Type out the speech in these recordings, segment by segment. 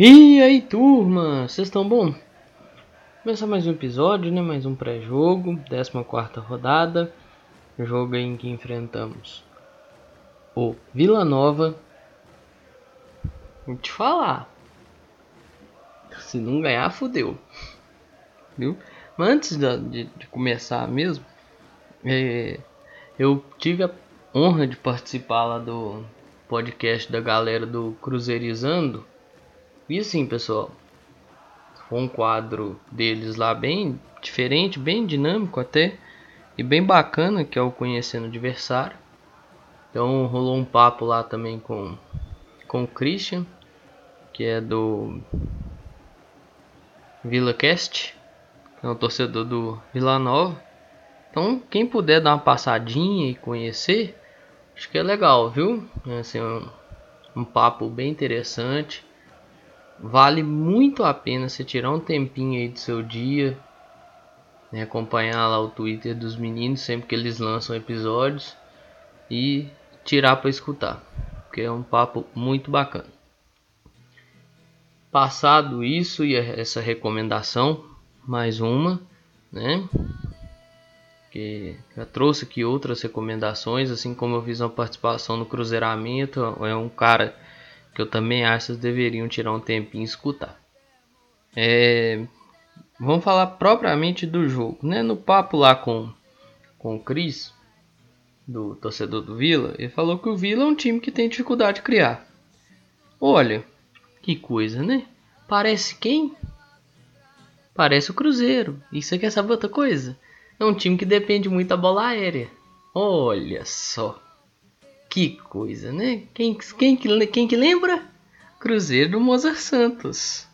E aí, turma, vocês estão bom? Começar mais um episódio, né? Mais um pré-jogo, 14 rodada. Jogo em que enfrentamos o Vila Nova. Vou te falar. Se não ganhar, fodeu. Viu? Mas antes de, de começar mesmo, é, eu tive a honra de participar lá do podcast da galera do Cruzeirizando e assim, pessoal, foi um quadro deles lá bem diferente, bem dinâmico até, e bem bacana, que é o Conhecendo o Adversário. Então rolou um papo lá também com, com o Christian, que é do Vila Cast, que é um torcedor do Vila Nova. Então, quem puder dar uma passadinha e conhecer, acho que é legal, viu? É assim, um, um papo bem interessante vale muito a pena você tirar um tempinho aí do seu dia, né, acompanhar lá o Twitter dos meninos sempre que eles lançam episódios e tirar para escutar, porque é um papo muito bacana. Passado isso e essa recomendação, mais uma, né? Que já trouxe aqui outras recomendações, assim como eu fiz uma participação no Cruzeiramento, é um cara que eu também acho que vocês deveriam tirar um tempinho e escutar. É, vamos falar propriamente do jogo, né? No papo lá com, com o Cris, do torcedor do Vila, ele falou que o Vila é um time que tem dificuldade de criar. Olha, que coisa, né? Parece quem? Parece o Cruzeiro. Isso aqui é saber outra coisa? É um time que depende muito da bola aérea. Olha só. Que coisa, né? Quem, quem, quem que lembra? Cruzeiro do Mozart Santos.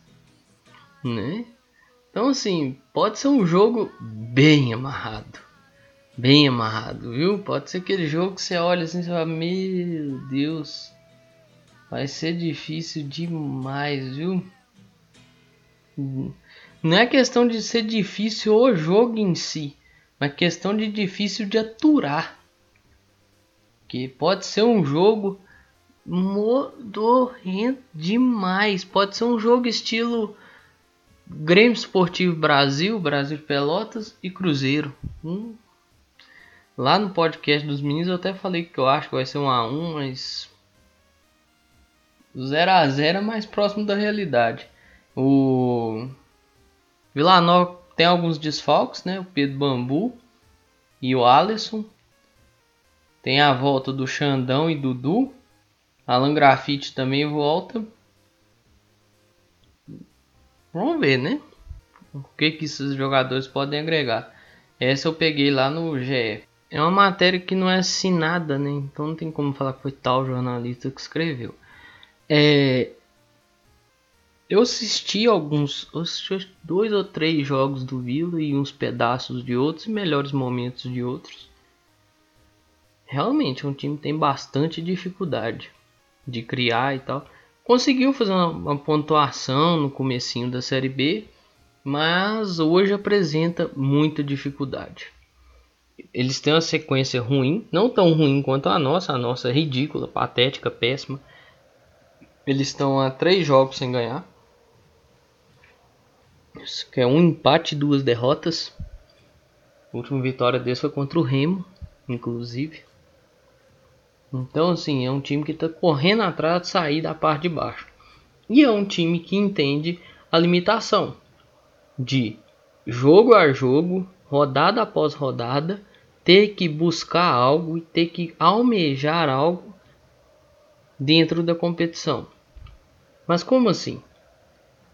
Né? Então, assim, pode ser um jogo bem amarrado. Bem amarrado, viu? Pode ser aquele jogo que você olha assim e fala: Meu Deus, vai ser difícil demais, viu? Não é questão de ser difícil o jogo em si, mas questão de difícil de aturar que pode ser um jogo modorrento demais. Pode ser um jogo estilo Grêmio Esportivo Brasil, Brasil Pelotas e Cruzeiro. Hum. Lá no podcast dos meninos eu até falei que eu acho que vai ser um a 1 mas 0 a 0 é mais próximo da realidade. O Vila tem alguns desfalques, né? O Pedro Bambu e o Alisson. Tem a volta do Xandão e Dudu. Alan Grafite também volta. Vamos ver, né? O que, que esses jogadores podem agregar. Essa eu peguei lá no GE. É uma matéria que não é assinada, né? Então não tem como falar que foi tal jornalista que escreveu. É... Eu assisti alguns, assisti dois ou três jogos do Vila e uns pedaços de outros e melhores momentos de outros realmente é um time tem bastante dificuldade de criar e tal. Conseguiu fazer uma, uma pontuação no comecinho da Série B, mas hoje apresenta muita dificuldade. Eles têm uma sequência ruim, não tão ruim quanto a nossa, a nossa é ridícula, patética, péssima. Eles estão a três jogos sem ganhar. Isso que é um empate e duas derrotas. A última vitória deles foi contra o Remo, inclusive. Então, assim, é um time que está correndo atrás de sair da parte de baixo. E é um time que entende a limitação de jogo a jogo, rodada após rodada, ter que buscar algo e ter que almejar algo dentro da competição. Mas como assim?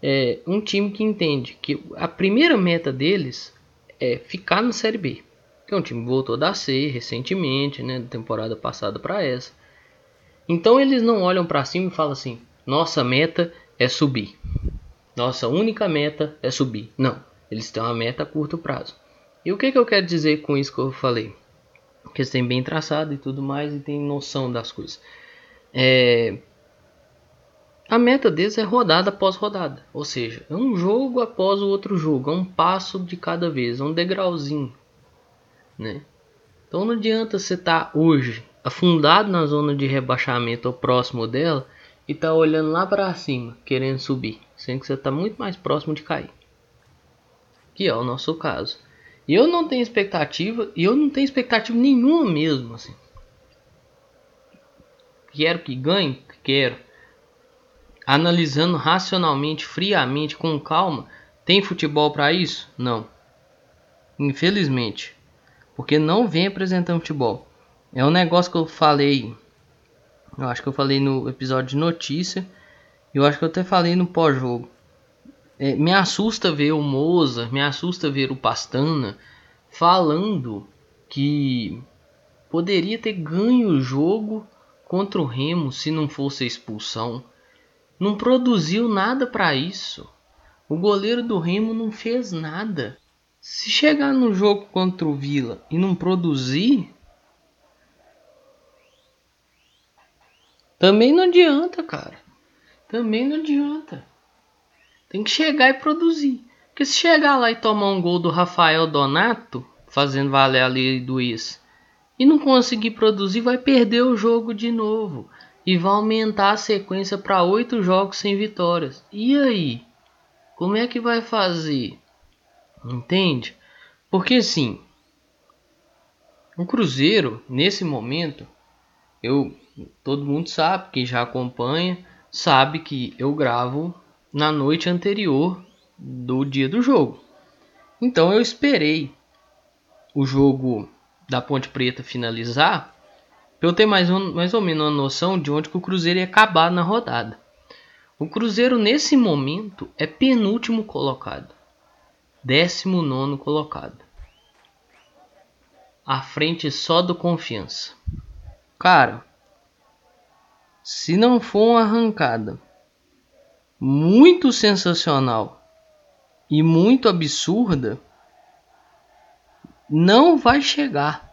É um time que entende que a primeira meta deles é ficar na Série B que é um time que voltou da C recentemente, né, da temporada passada para essa. Então eles não olham para cima e falam assim: nossa meta é subir. Nossa única meta é subir. Não, eles têm uma meta a curto prazo. E o que, que eu quero dizer com isso que eu falei? Que eles têm bem traçado e tudo mais e têm noção das coisas. É... A meta deles é rodada após rodada. Ou seja, é um jogo após o outro jogo. É um passo de cada vez. É um degrauzinho né? Então não adianta você estar tá hoje afundado na zona de rebaixamento ou próximo dela e tá olhando lá para cima, querendo subir, sendo que você tá muito mais próximo de cair. Que é o nosso caso. E eu não tenho expectativa, e eu não tenho expectativa nenhuma mesmo, assim. Quero que ganhe, quero. Analisando racionalmente, friamente, com calma, tem futebol para isso? Não. Infelizmente. Porque não vem apresentando futebol. É um negócio que eu falei. Eu acho que eu falei no episódio de notícia. Eu acho que eu até falei no pós-jogo. É, me assusta ver o Moza, me assusta ver o Pastana falando que poderia ter ganho o jogo contra o Remo se não fosse a expulsão. Não produziu nada para isso. O goleiro do Remo não fez nada. Se chegar no jogo contra o Vila e não produzir, também não adianta, cara. Também não adianta. Tem que chegar e produzir. Porque se chegar lá e tomar um gol do Rafael Donato, fazendo valer a lei do ex, e não conseguir produzir, vai perder o jogo de novo. E vai aumentar a sequência para oito jogos sem vitórias. E aí? Como é que vai fazer? Entende? Porque assim, o Cruzeiro, nesse momento, eu todo mundo sabe, quem já acompanha, sabe que eu gravo na noite anterior do dia do jogo. Então eu esperei o jogo da Ponte Preta finalizar para eu ter mais, um, mais ou menos uma noção de onde que o Cruzeiro ia acabar na rodada. O Cruzeiro nesse momento é penúltimo colocado. Décimo nono colocado. À frente só do Confiança. Cara, se não for uma arrancada muito sensacional e muito absurda, não vai chegar.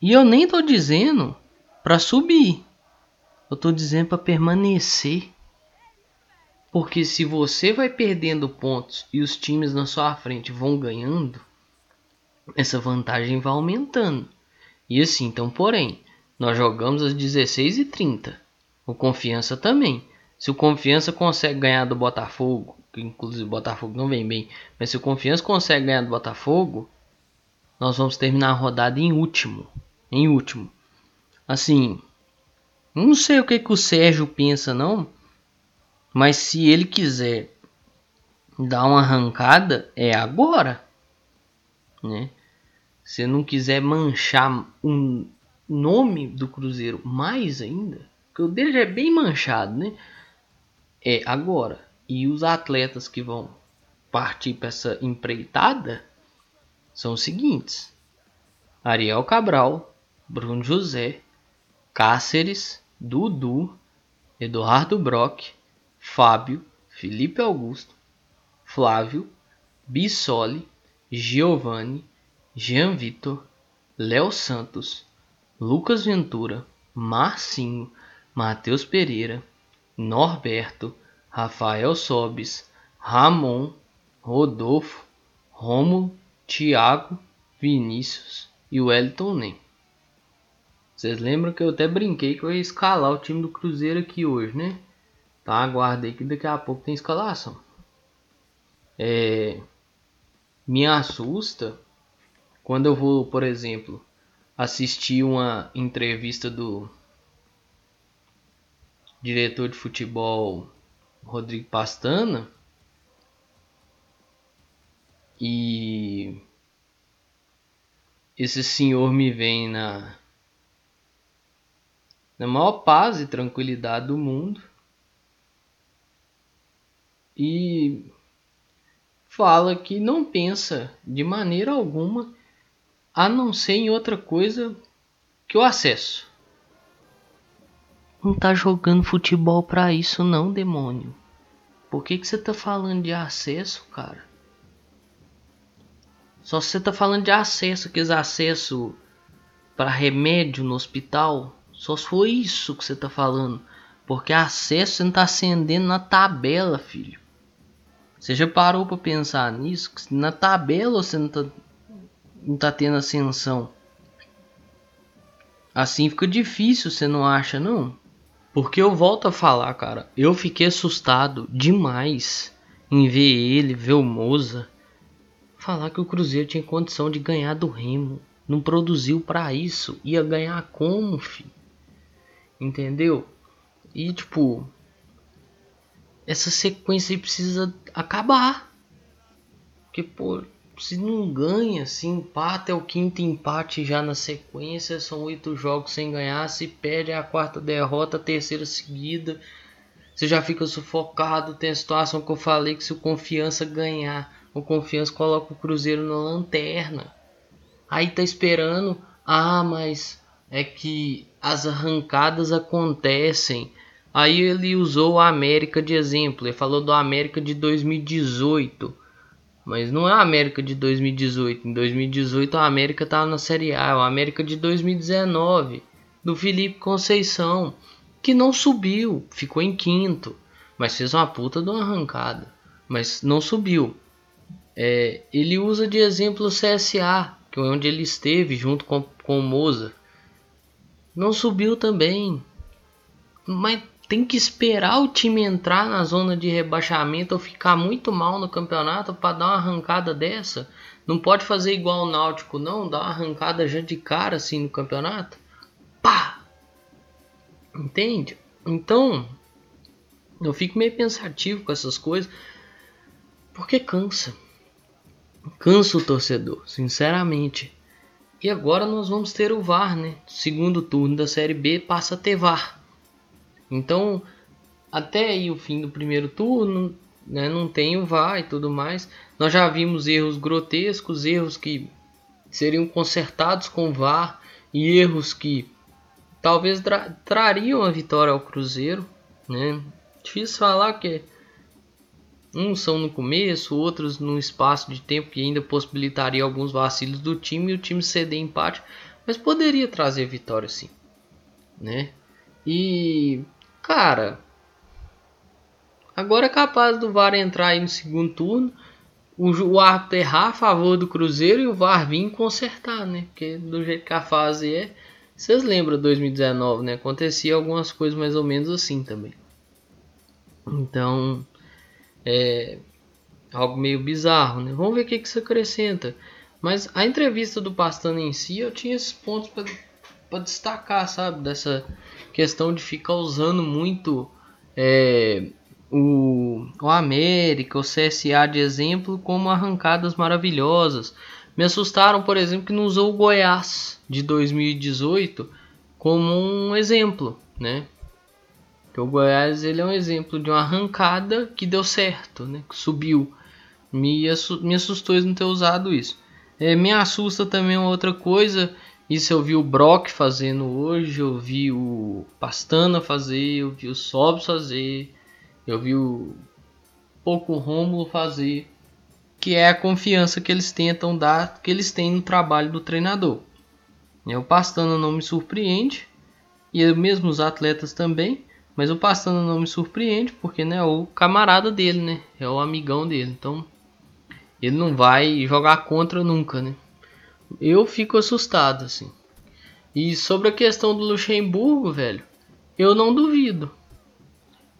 E eu nem tô dizendo para subir. Eu tô dizendo para permanecer. Porque se você vai perdendo pontos e os times na sua frente vão ganhando, essa vantagem vai aumentando. E assim, então, porém, nós jogamos às 16h30. O Confiança também. Se o Confiança consegue ganhar do Botafogo, que inclusive o Botafogo não vem bem, mas se o Confiança consegue ganhar do Botafogo, nós vamos terminar a rodada em último. Em último. Assim, não sei o que, que o Sérgio pensa, não. Mas se ele quiser dar uma arrancada, é agora. Né? Se não quiser manchar o nome do Cruzeiro mais ainda, porque o dele já é bem manchado, né? É agora. E os atletas que vão partir para essa empreitada são os seguintes: Ariel Cabral, Bruno José, Cáceres, Dudu, Eduardo Brock, Fábio, Felipe Augusto, Flávio, Bissoli, Giovanni, Jean Vitor, Léo Santos, Lucas Ventura, Marcinho, Matheus Pereira, Norberto, Rafael Sobes, Ramon, Rodolfo, Rômulo, Thiago, Vinícius e Wellington Nem. Vocês lembram que eu até brinquei que eu ia escalar o time do Cruzeiro aqui hoje, né? Tá, aguarda aí que daqui a pouco tem escalação. É, me assusta quando eu vou, por exemplo, assistir uma entrevista do diretor de futebol Rodrigo Pastana e esse senhor me vem na na maior paz e tranquilidade do mundo. E fala que não pensa de maneira alguma a não ser em outra coisa que o acesso. Não tá jogando futebol para isso não, demônio. Por que que você tá falando de acesso, cara? Só você tá falando de acesso, que acesso para remédio no hospital, só se for isso que você tá falando. Porque acesso você não tá acendendo na tabela, filho. Você já parou pra pensar nisso? Na tabela você não tá, não tá tendo ascensão. Assim fica difícil, você não acha não? Porque eu volto a falar, cara, eu fiquei assustado demais em ver ele, ver o Moza falar que o Cruzeiro tinha condição de ganhar do Remo. Não produziu para isso. Ia ganhar como, fi? Entendeu? E tipo, essa sequência aí precisa acabar. Porque, pô, se não ganha, se empata é o quinto empate já na sequência, são oito jogos sem ganhar, se perde é a quarta derrota, a terceira seguida, você já fica sufocado, tem a situação que eu falei que se o Confiança ganhar, o Confiança coloca o Cruzeiro na lanterna. Aí tá esperando, ah, mas é que as arrancadas acontecem. Aí ele usou o América de exemplo, ele falou do América de 2018. Mas não é a América de 2018. Em 2018 a América estava na Série A. É o América de 2019 do Felipe Conceição, que não subiu, ficou em quinto, mas fez uma puta de uma arrancada, mas não subiu. É, ele usa de exemplo o CSA, que é onde ele esteve junto com, com o Moza. Não subiu também, mas tem que esperar o time entrar na zona de rebaixamento ou ficar muito mal no campeonato para dar uma arrancada dessa. Não pode fazer igual o Náutico, não, dar uma arrancada já de cara assim no campeonato. Pá! Entende? Então, eu fico meio pensativo com essas coisas, porque cansa. Cansa o torcedor, sinceramente. E agora nós vamos ter o VAR, né? Segundo turno da Série B passa a ter VAR. Então, até aí o fim do primeiro turno, né, não tem o VAR e tudo mais. Nós já vimos erros grotescos, erros que seriam consertados com o VAR e erros que talvez tra trariam a vitória ao Cruzeiro, né? Difícil falar que uns são no começo, outros no espaço de tempo que ainda possibilitaria alguns vacilos do time e o time ceder empate, mas poderia trazer vitória sim, né? E Cara, agora é capaz do VAR entrar aí no segundo turno, o, o árbitro errar a favor do Cruzeiro e o VAR vir consertar, né? Porque do jeito que a fase é, vocês lembram 2019, né? Acontecia algumas coisas mais ou menos assim também. Então, é algo meio bizarro, né? Vamos ver o que, que isso acrescenta. Mas a entrevista do Pastano em si, eu tinha esses pontos para destacar, sabe? Dessa questão de ficar usando muito é, o, o América, o CSA de exemplo, como arrancadas maravilhosas. Me assustaram, por exemplo, que não usou o Goiás de 2018 como um exemplo, né? Que o Goiás ele é um exemplo de uma arrancada que deu certo, né? Que subiu. Me, assustou não ter usado isso. É, me assusta também uma outra coisa isso eu vi o Brock fazendo hoje, eu vi o Pastana fazer, eu vi o Sobs fazer, eu vi o pouco Rômulo fazer, que é a confiança que eles tentam dar, que eles têm no trabalho do treinador. É, o Pastana não me surpreende, e mesmo os atletas também, mas o Pastana não me surpreende, porque né, é o camarada dele, né? É o amigão dele, então ele não vai jogar contra nunca, né? Eu fico assustado, assim. E sobre a questão do Luxemburgo, velho, eu não duvido.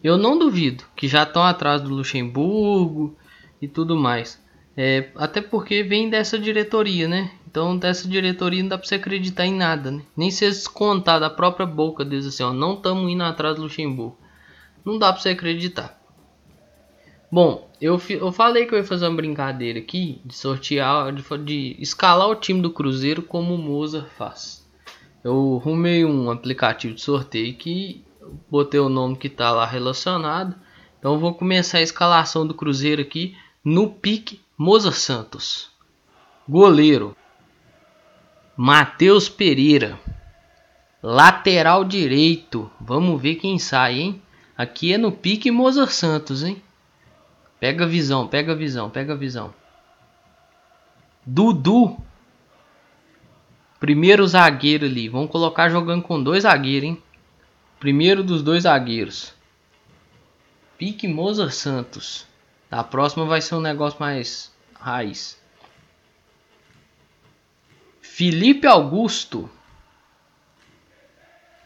Eu não duvido que já estão atrás do Luxemburgo e tudo mais. É, até porque vem dessa diretoria, né? Então dessa diretoria não dá pra você acreditar em nada, né? Nem se descontar da própria boca deles assim, ó, não estamos indo atrás do Luxemburgo. Não dá pra você acreditar. Bom, eu, eu falei que eu ia fazer uma brincadeira aqui de sortear, de, de escalar o time do Cruzeiro como o Moza faz. Eu arrumei um aplicativo de sorteio que botei o nome que está lá relacionado. Então vou começar a escalação do Cruzeiro aqui no pique Moza Santos. Goleiro Matheus Pereira. Lateral direito. Vamos ver quem sai, hein? Aqui é no pique Moza Santos, hein? Pega a visão, pega a visão, pega a visão. Dudu. Primeiro zagueiro ali. Vamos colocar jogando com dois zagueiros, hein? Primeiro dos dois zagueiros. Pique Moza Santos. A próxima vai ser um negócio mais raiz. Felipe Augusto.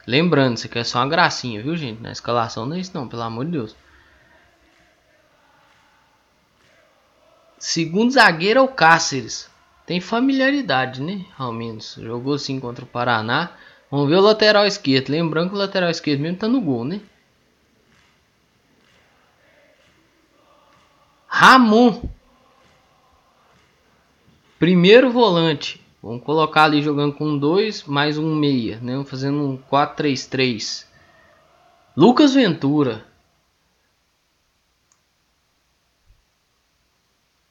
Lembrando, isso aqui é só uma gracinha, viu, gente? Na escalação não é isso não, pelo amor de Deus. Segundo zagueiro é o Cáceres. Tem familiaridade, né? Ao menos. Jogou sim contra o Paraná. Vamos ver o lateral esquerdo. Lembrando que o lateral esquerdo mesmo tá no gol, né? Ramon. Primeiro volante. Vamos colocar ali jogando com dois mais um meia, né? Fazendo um 4-3-3. Lucas Ventura.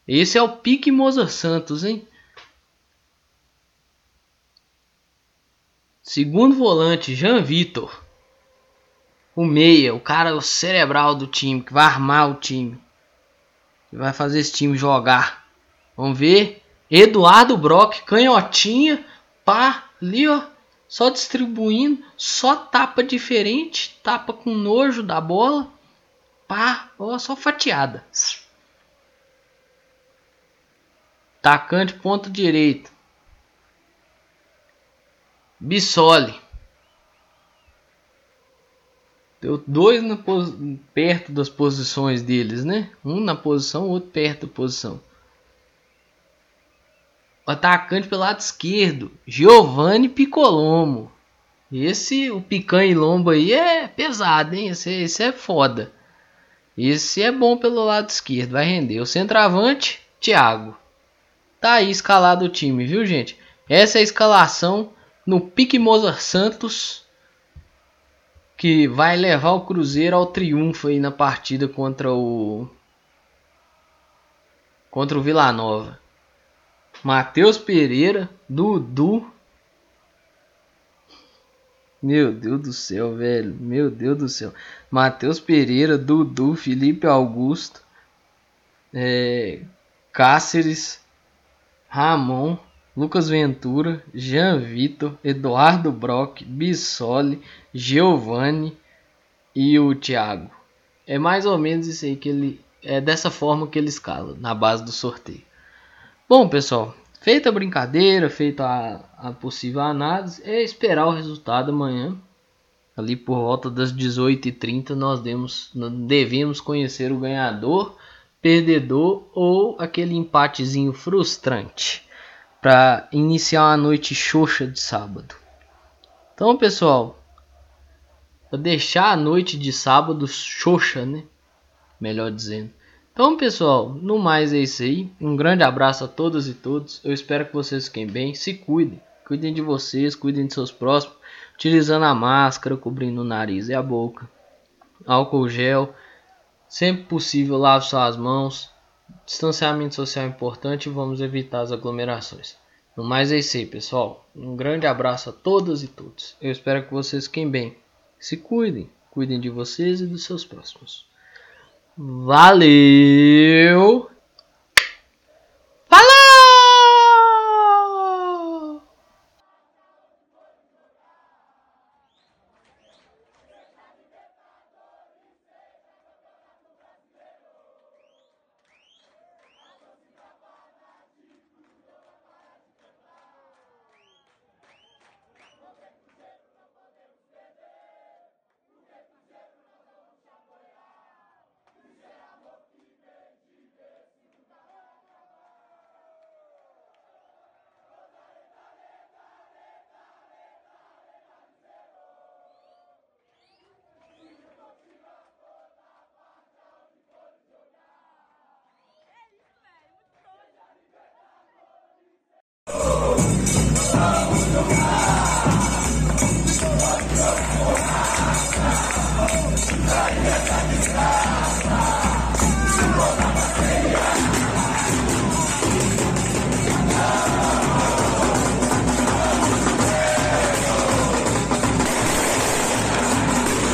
Esse é o pique Moza Santos, hein? Segundo volante, Jean Vitor. O meia, o cara o cerebral do time, que vai armar o time. Que vai fazer esse time jogar. Vamos ver. Eduardo Brock, canhotinha, pá, ali ó, só distribuindo, só tapa diferente, tapa com nojo da bola, pá, ó, só fatiada. Tacante ponta direita. Bissoli. Deu dois na perto das posições deles, né? Um na posição, outro perto da posição. O atacante pelo lado esquerdo, Giovanni Piccolomo. Esse, o picanha e lombo aí é pesado, hein? Esse, esse é foda. Esse é bom pelo lado esquerdo, vai render. O centroavante, Thiago. Tá aí escalado o time, viu, gente? Essa é a escalação no Pique Mozart Santos, que vai levar o Cruzeiro ao triunfo aí na partida contra o contra o Vila Nova. Matheus Pereira, Dudu. Meu Deus do céu, velho. Meu Deus do céu. Matheus Pereira, Dudu, Felipe Augusto, é, Cáceres, Ramon, Lucas Ventura, Jean Vitor, Eduardo Brock, Bissoli, Giovanni e o Thiago. É mais ou menos isso aí que ele. É dessa forma que ele escala, na base do sorteio. Bom, pessoal, feita a brincadeira, feita a, a possível análise, é esperar o resultado amanhã. Ali por volta das 18h30 nós demos, devemos conhecer o ganhador, perdedor ou aquele empatezinho frustrante para iniciar uma noite xoxa de sábado. Então, pessoal, para deixar a noite de sábado xoxa, né? Melhor dizendo. Então, pessoal, no mais é isso aí. Um grande abraço a todas e todos. Eu espero que vocês fiquem bem. Se cuidem. Cuidem de vocês, cuidem de seus próximos. Utilizando a máscara, cobrindo o nariz e a boca. Álcool gel. Sempre possível, lave suas mãos. Distanciamento social é importante e vamos evitar as aglomerações. No mais é isso aí, pessoal. Um grande abraço a todas e todos. Eu espero que vocês fiquem bem. Se cuidem. Cuidem de vocês e dos seus próximos. Valeu!